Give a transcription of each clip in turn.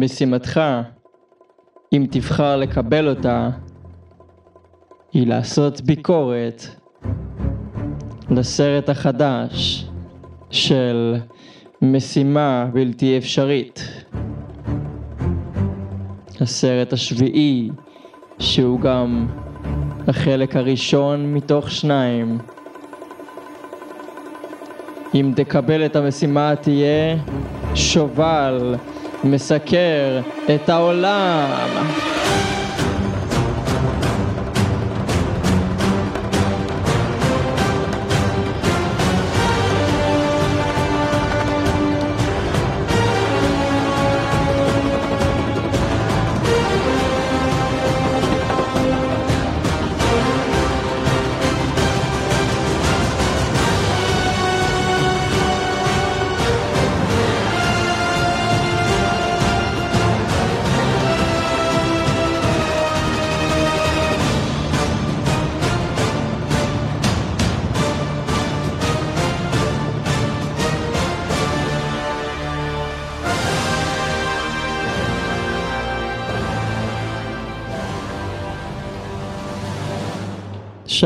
משימתך, אם תבחר לקבל אותה, היא לעשות ביקורת לסרט החדש של משימה בלתי אפשרית. הסרט השביעי, שהוא גם החלק הראשון מתוך שניים. אם תקבל את המשימה תהיה שובל מסקר את העולם.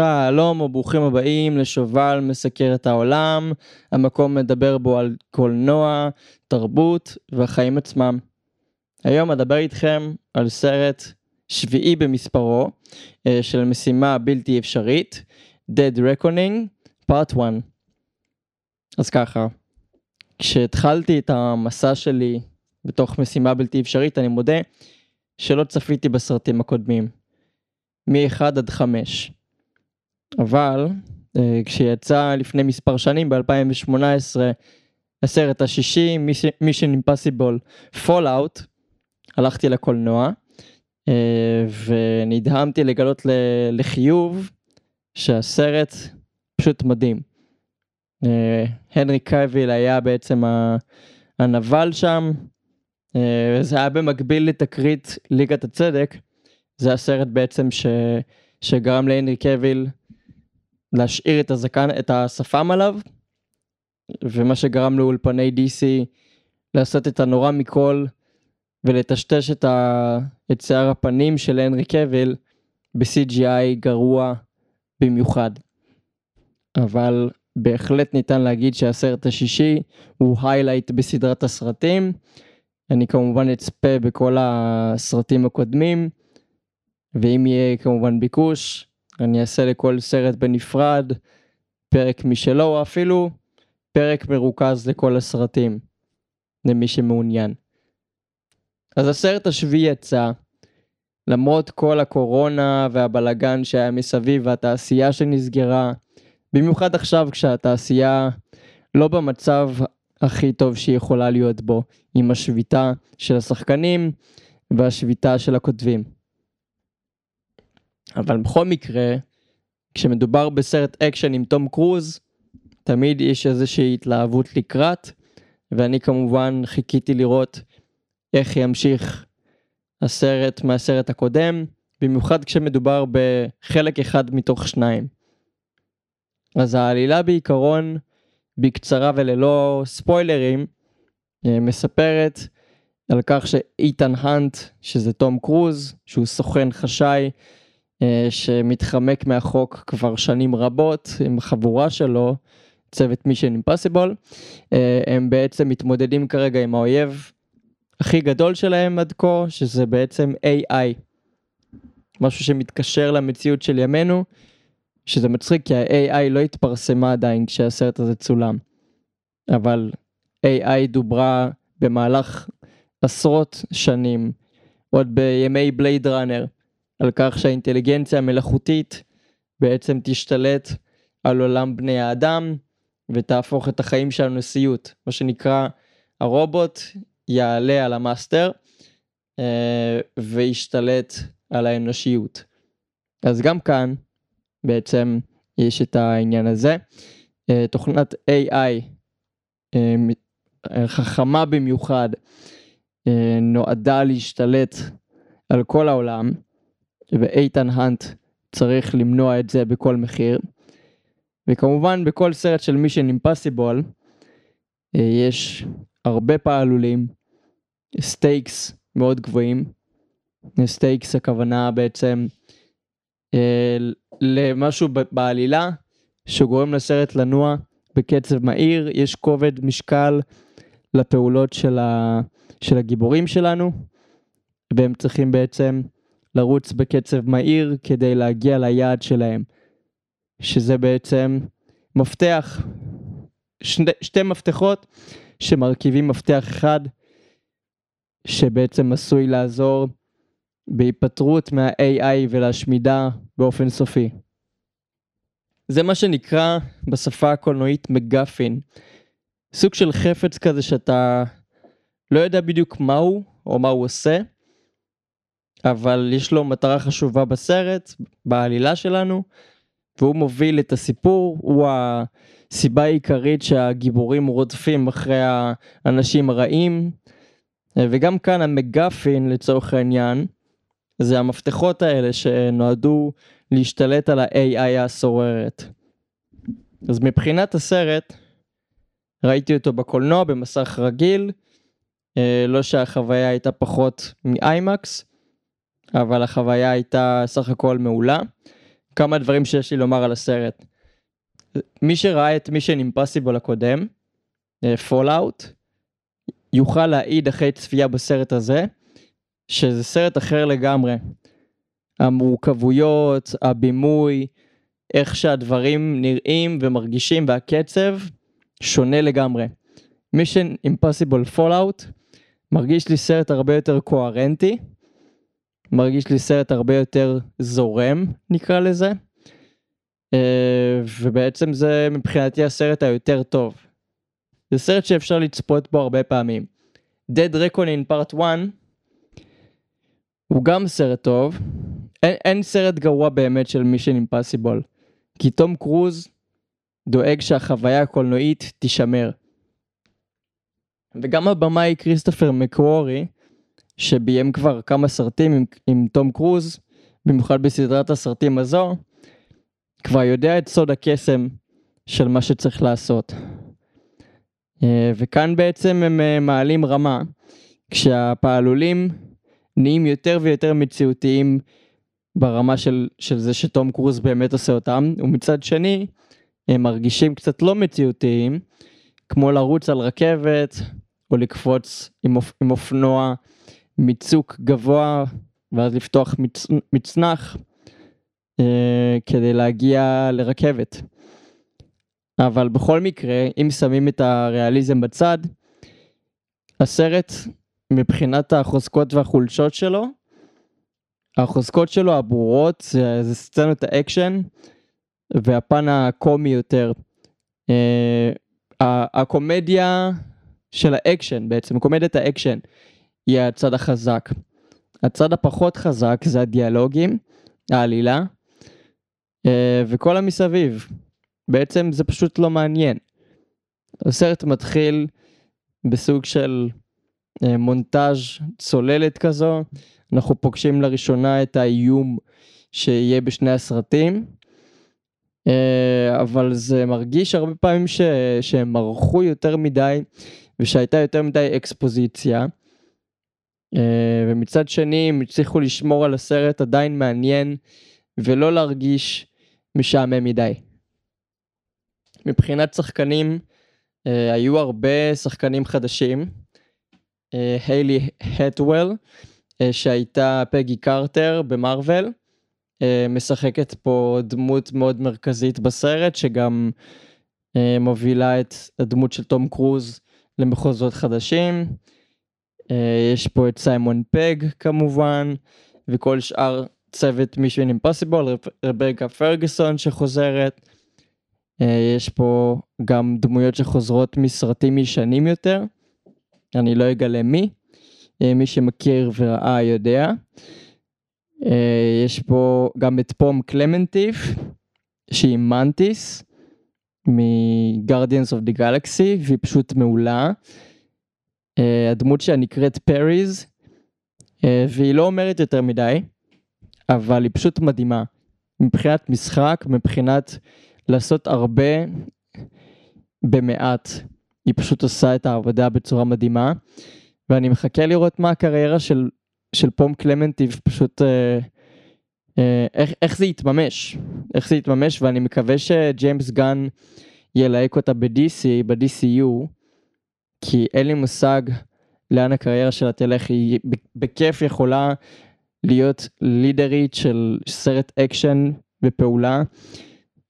שלום וברוכים הבאים לשובל מסקר את העולם, המקום מדבר בו על קולנוע, תרבות והחיים עצמם. היום אדבר איתכם על סרט שביעי במספרו אה, של משימה בלתי אפשרית, Dead Reckoning, Part 1. אז ככה, כשהתחלתי את המסע שלי בתוך משימה בלתי אפשרית, אני מודה שלא צפיתי בסרטים הקודמים, מ-1 עד 5. אבל אה, כשיצא לפני מספר שנים ב-2018 הסרט השישי Mission Impossible Fallout הלכתי לקולנוע אה, ונדהמתי לגלות לחיוב שהסרט פשוט מדהים. אה, הנרי קייביל היה בעצם הנבל שם זה היה במקביל לתקרית ליגת הצדק זה הסרט בעצם ש... שגרם להנרי קאוויל להשאיר את הזקן, את השפם עליו, ומה שגרם לאולפני DC לעשות את הנורא מכל ולטשטש את, ה... את שיער הפנים של הנרי קאוויל ב-CGI גרוע במיוחד. אבל בהחלט ניתן להגיד שהסרט השישי הוא היילייט בסדרת הסרטים. אני כמובן אצפה בכל הסרטים הקודמים, ואם יהיה כמובן ביקוש, אני אעשה לכל סרט בנפרד פרק משלו, או אפילו פרק מרוכז לכל הסרטים, למי שמעוניין. אז הסרט השביעי יצא, למרות כל הקורונה והבלגן שהיה מסביב והתעשייה שנסגרה, במיוחד עכשיו כשהתעשייה לא במצב הכי טוב שהיא יכולה להיות בו, עם השביתה של השחקנים והשביתה של הכותבים. אבל בכל מקרה, כשמדובר בסרט אקשן עם תום קרוז, תמיד יש איזושהי התלהבות לקראת, ואני כמובן חיכיתי לראות איך ימשיך הסרט מהסרט הקודם, במיוחד כשמדובר בחלק אחד מתוך שניים. אז העלילה בעיקרון, בקצרה וללא ספוילרים, אה, מספרת על כך שאיתן האנט, שזה תום קרוז, שהוא סוכן חשאי שמתחמק מהחוק כבר שנים רבות עם החבורה שלו, צוות מישן אימפסיבול, אה, הם בעצם מתמודדים כרגע עם האויב הכי גדול שלהם עד כה, שזה בעצם AI. משהו שמתקשר למציאות של ימינו, שזה מצחיק כי ה-AI לא התפרסמה עדיין כשהסרט הזה צולם. אבל AI דוברה במהלך עשרות שנים, עוד בימי בלייד ראנר. על כך שהאינטליגנציה המלאכותית בעצם תשתלט על עולם בני האדם ותהפוך את החיים שלנו לסיוט. מה שנקרא, הרובוט יעלה על המאסטר אה, וישתלט על האנושיות. אז גם כאן בעצם יש את העניין הזה. אה, תוכנת AI אה, חכמה במיוחד נועדה להשתלט על כל העולם. ואיתן האנט צריך למנוע את זה בכל מחיר. וכמובן בכל סרט של Mission Impossible יש הרבה פעלולים, stakes מאוד גבוהים. stakes הכוונה בעצם אה, למשהו בעלילה שגורם לסרט לנוע בקצב מהיר, יש כובד משקל לפעולות של, ה, של הגיבורים שלנו, והם צריכים בעצם לרוץ בקצב מהיר כדי להגיע ליעד שלהם, שזה בעצם מפתח, שני, שתי מפתחות שמרכיבים מפתח אחד, שבעצם עשוי לעזור בהיפטרות מה-AI ולהשמידה באופן סופי. זה מה שנקרא בשפה הקולנועית מגפין. סוג של חפץ כזה שאתה לא יודע בדיוק מה הוא או מה הוא עושה, אבל יש לו מטרה חשובה בסרט, בעלילה שלנו, והוא מוביל את הסיפור, הוא הסיבה העיקרית שהגיבורים רודפים אחרי האנשים הרעים, וגם כאן המגפין לצורך העניין, זה המפתחות האלה שנועדו להשתלט על ה-AI הסוררת. אז מבחינת הסרט, ראיתי אותו בקולנוע במסך רגיל, אה, לא שהחוויה הייתה פחות מ IMAX, אבל החוויה הייתה סך הכל מעולה. כמה דברים שיש לי לומר על הסרט. מי שראה את Mission Impossible הקודם, Fallout, אה, יוכל להעיד אחרי צפייה בסרט הזה, שזה סרט אחר לגמרי. המורכבויות, הבימוי, איך שהדברים נראים ומרגישים והקצב שונה לגמרי. Mission Impossible Fallout מרגיש לי סרט הרבה יותר קוהרנטי, מרגיש לי סרט הרבה יותר זורם נקרא לזה, אה, ובעצם זה מבחינתי הסרט היותר טוב. זה סרט שאפשר לצפות בו הרבה פעמים. Dead Reckoning Part 1 הוא גם סרט טוב, אין, אין סרט גרוע באמת של מישן אימפסיבול, כי תום קרוז דואג שהחוויה הקולנועית תישמר. וגם הבמאי כריסטופר מקוורי, שביים כבר כמה סרטים עם, עם תום קרוז, במיוחד בסדרת הסרטים הזו, כבר יודע את סוד הקסם של מה שצריך לעשות. אה, וכאן בעצם הם אה, מעלים רמה, כשהפעלולים נהיים יותר ויותר מציאותיים ברמה של, של זה שתום קרוז באמת עושה אותם, ומצד שני, הם מרגישים קצת לא מציאותיים, כמו לרוץ על רכבת, או לקפוץ עם, אופ, עם אופנוע מצוק גבוה, ואז לפתוח מצ, מצנח, אה, כדי להגיע לרכבת. אבל בכל מקרה, אם שמים את הריאליזם בצד, הסרט, מבחינת החוזקות והחולשות שלו, החוזקות שלו הברורות זה, זה סצנות האקשן והפן הקומי יותר. אה, הקומדיה של האקשן בעצם, קומדיית האקשן היא הצד החזק. הצד הפחות חזק זה הדיאלוגים, העלילה אה, וכל המסביב. בעצם זה פשוט לא מעניין. הסרט מתחיל בסוג של uh, מונטאז' צוללת כזו, אנחנו פוגשים לראשונה את האיום שיהיה בשני הסרטים, אה, אבל זה מרגיש הרבה פעמים ש... שהם ערכו יותר מדי ושהייתה יותר מדי אקספוזיציה. אה, ומצד שני הם הצליחו לשמור על הסרט עדיין מעניין ולא להרגיש משעמם מדי. מבחינת שחקנים אה, היו הרבה שחקנים חדשים. היילי הטוול אה, שהייתה פגי קרטר במרוויל, אה, משחקת פה דמות מאוד מרכזית בסרט, שגם אה, מובילה את הדמות של תום קרוז למחוזות חדשים. יש פה את סיימון פג כמובן, וכל שאר צוות מישן אימפוסיבול, רברקה פרגוסון שחוזרת. יש פה גם דמויות שחוזרות מסרטים ישנים יותר, אני לא אגלה מי. אה, מי שמכיר וראה יודע. אה, יש פה גם את פום קלמנטיף, שהיא מנטיס, מ-Guardians of the Galaxy, והיא פשוט מעולה. אה, הדמות שלה נקראת פריז, והיא לא אומרת יותר מדי, אבל היא פשוט מדהימה. מבחינת משחק, מבחינת לעשות הרבה במעט. היא פשוט עושה את העבודה בצורה מדהימה. ואני מחכה לראות מה הקריירה של, של פום קלמנטיב, פשוט אה, אה, איך, איך זה יתממש, איך זה יתממש, ואני מקווה שג'יימס גן ילהק אותה ב-DC, ב-DCU, כי אין לי מושג לאן הקריירה שלה תלך, היא בכיף יכולה להיות לידרית של סרט אקשן בפעולה,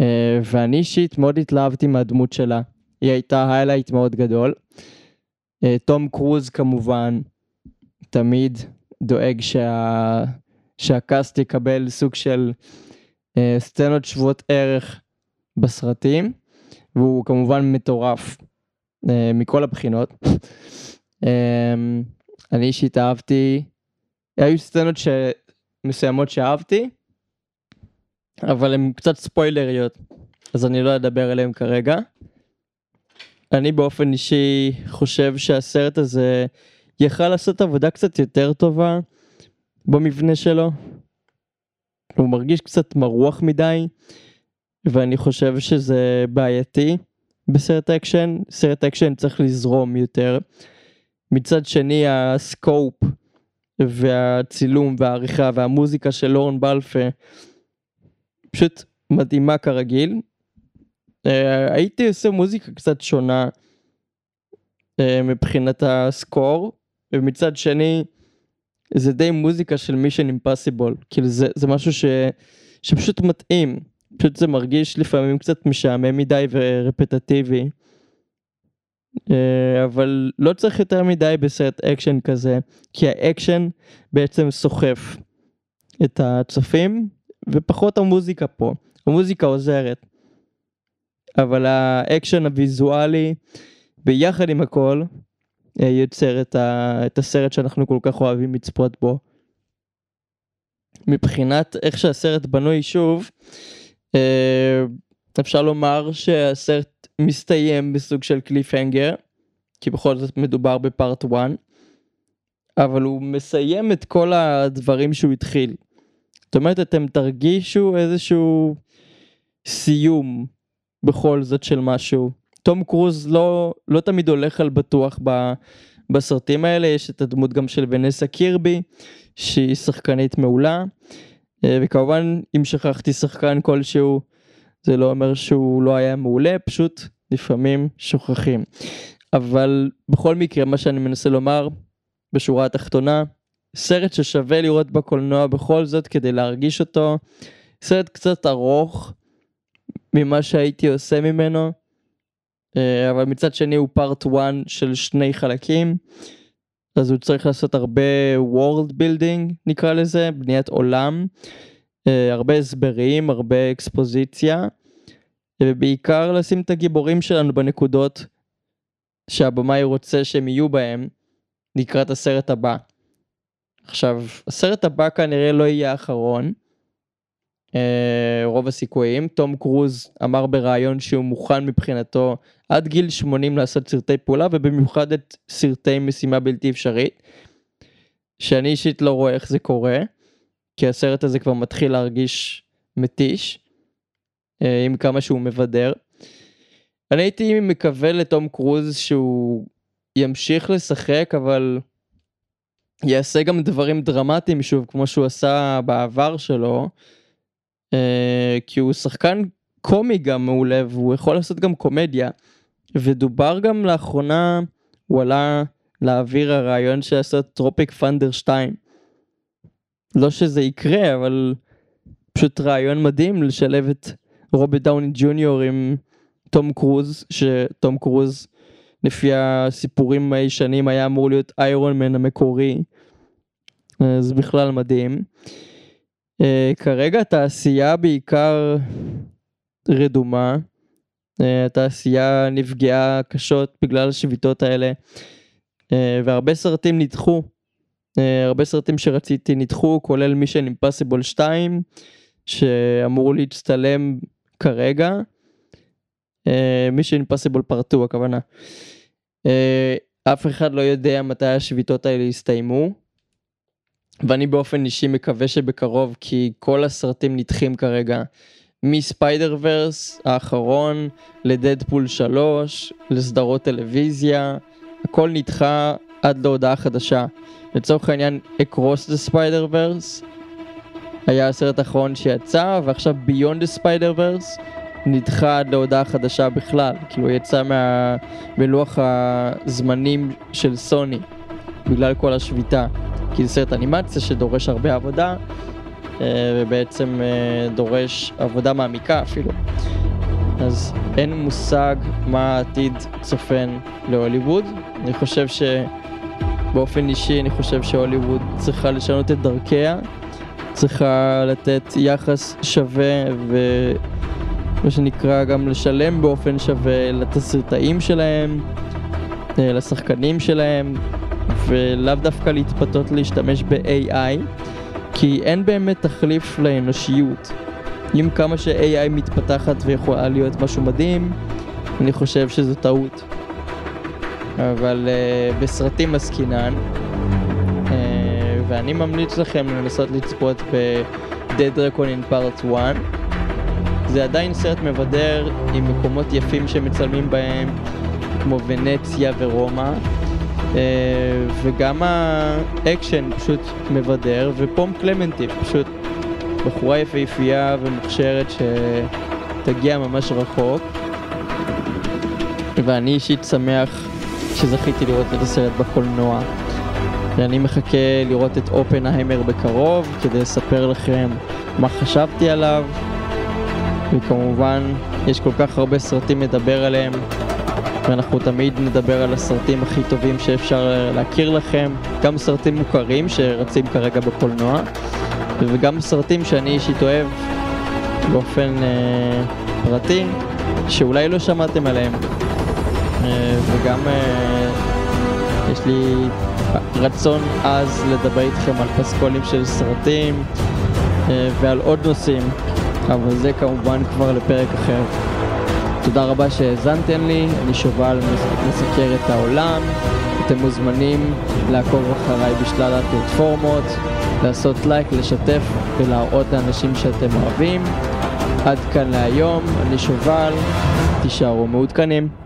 אה, ואני אישית מאוד התלהבתי מהדמות שלה, היא הייתה highlight מאוד גדול. אה, תום קרוז כמובן, תמיד דואג שה... שה cast יקבל סוג של אה, סצנות שוות ערך בסרטים, והוא כמובן מטורף מכל הבחינות. אני אישית אהבתי, היו סצנות. מסוימות שאהבתי, אבל הן קצת ספוילריות, אז אני לא אדבר עליהן כרגע. אני באופן אישי חושב שהסרט הזה יכל לעשות עבודה קצת יותר טובה במבנה שלו. הוא מרגיש קצת מרוח מדי, ואני חושב שזה בעייתי בסרט אקשן. סרט אקשן צריך לזרום יותר. מצד שני ה scope והצילום והעריכה והמוזיקה של לורן בלף פשוט מדהימה כרגיל. Uh, הייתי עושה מוזיקה קצת שונה uh, מבחינת ה score ומצד שני זה די מוזיקה של Mission Impossible כאילו זה, זה משהו ש, שפשוט מתאים פשוט זה מרגיש לפעמים קצת משעמם מדי ורפטטיבי. אה, אבל לא צריך יותר מדי בסרט אקשן כזה, כי האקשן בעצם סוחף את הצופים, ופחות המוזיקה פה. המוזיקה עוזרת. אבל האקשן הוויזואלי, ביחד עם הכל, אה, יוצר את, ה... את הסרט שאנחנו כל כך אוהבים לצפות בו. מבחינת איך שהסרט בנוי שוב, אפשר לומר שהסרט מסתיים בסוג של cliffhanger, כי בכל זאת מדובר ב part 1, אבל הוא מסיים את כל הדברים שהוא התחיל. זאת אומרת, אתם תרגישו איזשהו סיום בכל זאת של משהו. תום קרוז לא, לא תמיד הולך על בטוח ב, בסרטים האלה, יש את הדמות גם של ונסה קירבי, שהיא שחקנית מעולה, אה, וכמובן אם שכחתי שחקן כלשהו, זה לא אומר שהוא לא היה מעולה, פשוט לפעמים שוכחים. אבל בכל מקרה, מה שאני מנסה לומר, בשורה התחתונה, סרט ששווה לראות בקולנוע בכל זאת כדי להרגיש אותו, סרט קצת ארוך ממה שהייתי עושה ממנו, אה, אבל מצד שני הוא פארט 1 של שני חלקים, אז הוא צריך לעשות הרבה world building נקרא לזה, בניית עולם, אה, הרבה הסברים, הרבה אקספוזיציה. ובעיקר לשים את הגיבורים שלנו בנקודות שהבמאי רוצה שהם יהיו בהם לקראת הסרט הבא. עכשיו, הסרט הבא כנראה לא יהיה האחרון, רוב הסיכויים. תום קרוז אמר בריאיון שהוא מוכן מבחינתו עד גיל 80 לעשות סרטי פעולה ובמיוחד את סרטי משימה בלתי אפשרית. שאני אישית לא רואה איך זה קורה, כי הסרט הזה כבר מתחיל להרגיש מתיש. אה, עם כמה שהוא מבדר. אני הייתי מקווה לתום קרוז שהוא ימשיך לשחק אבל יעשה גם דברים דרמטיים שוב כמו שהוא עשה בעבר שלו. אה, כי הוא שחקן קומי גם מעולה והוא יכול לעשות גם קומדיה. ודובר גם לאחרונה הוא עלה לאוויר הרעיון של לעשות טרופיק פנדר 2. לא שזה יקרה אבל פשוט רעיון מדהים לשלב את רובי דאוני ג'וניור עם תום קרוז, שתום קרוז לפי הסיפורים הישנים היה אמור להיות איירון מן המקורי. זה בכלל מדהים. Uh, כרגע התעשייה בעיקר רדומה. Uh, התעשייה נפגעה קשות בגלל השביתות האלה. Uh, והרבה סרטים נדחו. Uh, הרבה סרטים שרציתי נדחו, כולל מישן אימפסיבול 2, שאמור להצטלם כרגע. מישן אימפסיבול פרטו הכוונה. Uh, אף אחד לא יודע מתי השביתות האלה יסתיימו. ואני באופן אישי מקווה שבקרוב כי כל הסרטים נדחים כרגע. מספיידר ורס האחרון לדדפול 3 לסדרות טלוויזיה הכל נדחה עד להודעה חדשה. לצורך העניין, Across the Spider-Verse היה הסרט האחרון שיצא, ועכשיו Beyond the Spider-Verse נדחה עד להודעה חדשה בכלל. כאילו, יצא מה... בלוח הזמנים של סוני, בגלל כל השביתה. כי זה סרט אנימציה שדורש הרבה עבודה, אה, ובעצם אה, דורש עבודה מעמיקה אפילו. אז אין מושג מה העתיד צופן להוליווד. אני חושב שבאופן אישי, אני חושב שהוליווד צריכה לשנות את דרכיה, צריכה לתת יחס שווה ומה שנקרא גם לשלם באופן שווה לתסריטאים שלהם, אה, לשחקנים שלהם, ולאו דווקא להתפתות להשתמש ב-AI, כי אין באמת תחליף לאנושיות. עם כמה ש-AI מתפתחת ויכולה להיות משהו מדהים, אני חושב שזו טעות. אבל uh, בסרטים עסקינן, uh, ואני ממליץ לכם לנסות לצפות ב-Dead Recon in Part 1. זה עדיין סרט מבדר עם מקומות יפים שמצלמים בהם, כמו ונציה ורומא. Uh, וגם האקשן פשוט מבדר, ופום קלמנטיף פשוט בחורה יפהפייה ומוכשרת שתגיע ממש רחוק. ואני אישית שמח שזכיתי לראות את הסרט בקולנוע. ואני מחכה לראות את אופנהיימר בקרוב כדי לספר לכם מה חשבתי עליו. וכמובן, יש כל כך הרבה סרטים לדבר עליהם, ואנחנו תמיד נדבר על הסרטים הכי טובים שאפשר להכיר לכם, גם סרטים מוכרים שרצים כרגע בקולנוע. וגם סרטים שאני אישית אוהב באופן אה, פרטי, שאולי לא שמעתם עליהם. אה, וגם אה, יש לי רצון עז לדבר איתכם על פסקולים של סרטים אה, ועל עוד נושאים, אבל זה כמובן כבר לפרק אחר. תודה רבה שהאזנתם לי, אני שובל מסקר את העולם. אתם מוזמנים לעקוב אחריי בשלל הפלטפורמות, לעשות לייק, לשתף ולהראות לאנשים שאתם אוהבים. עד כאן להיום, אני שובל, תישארו מעודכנים.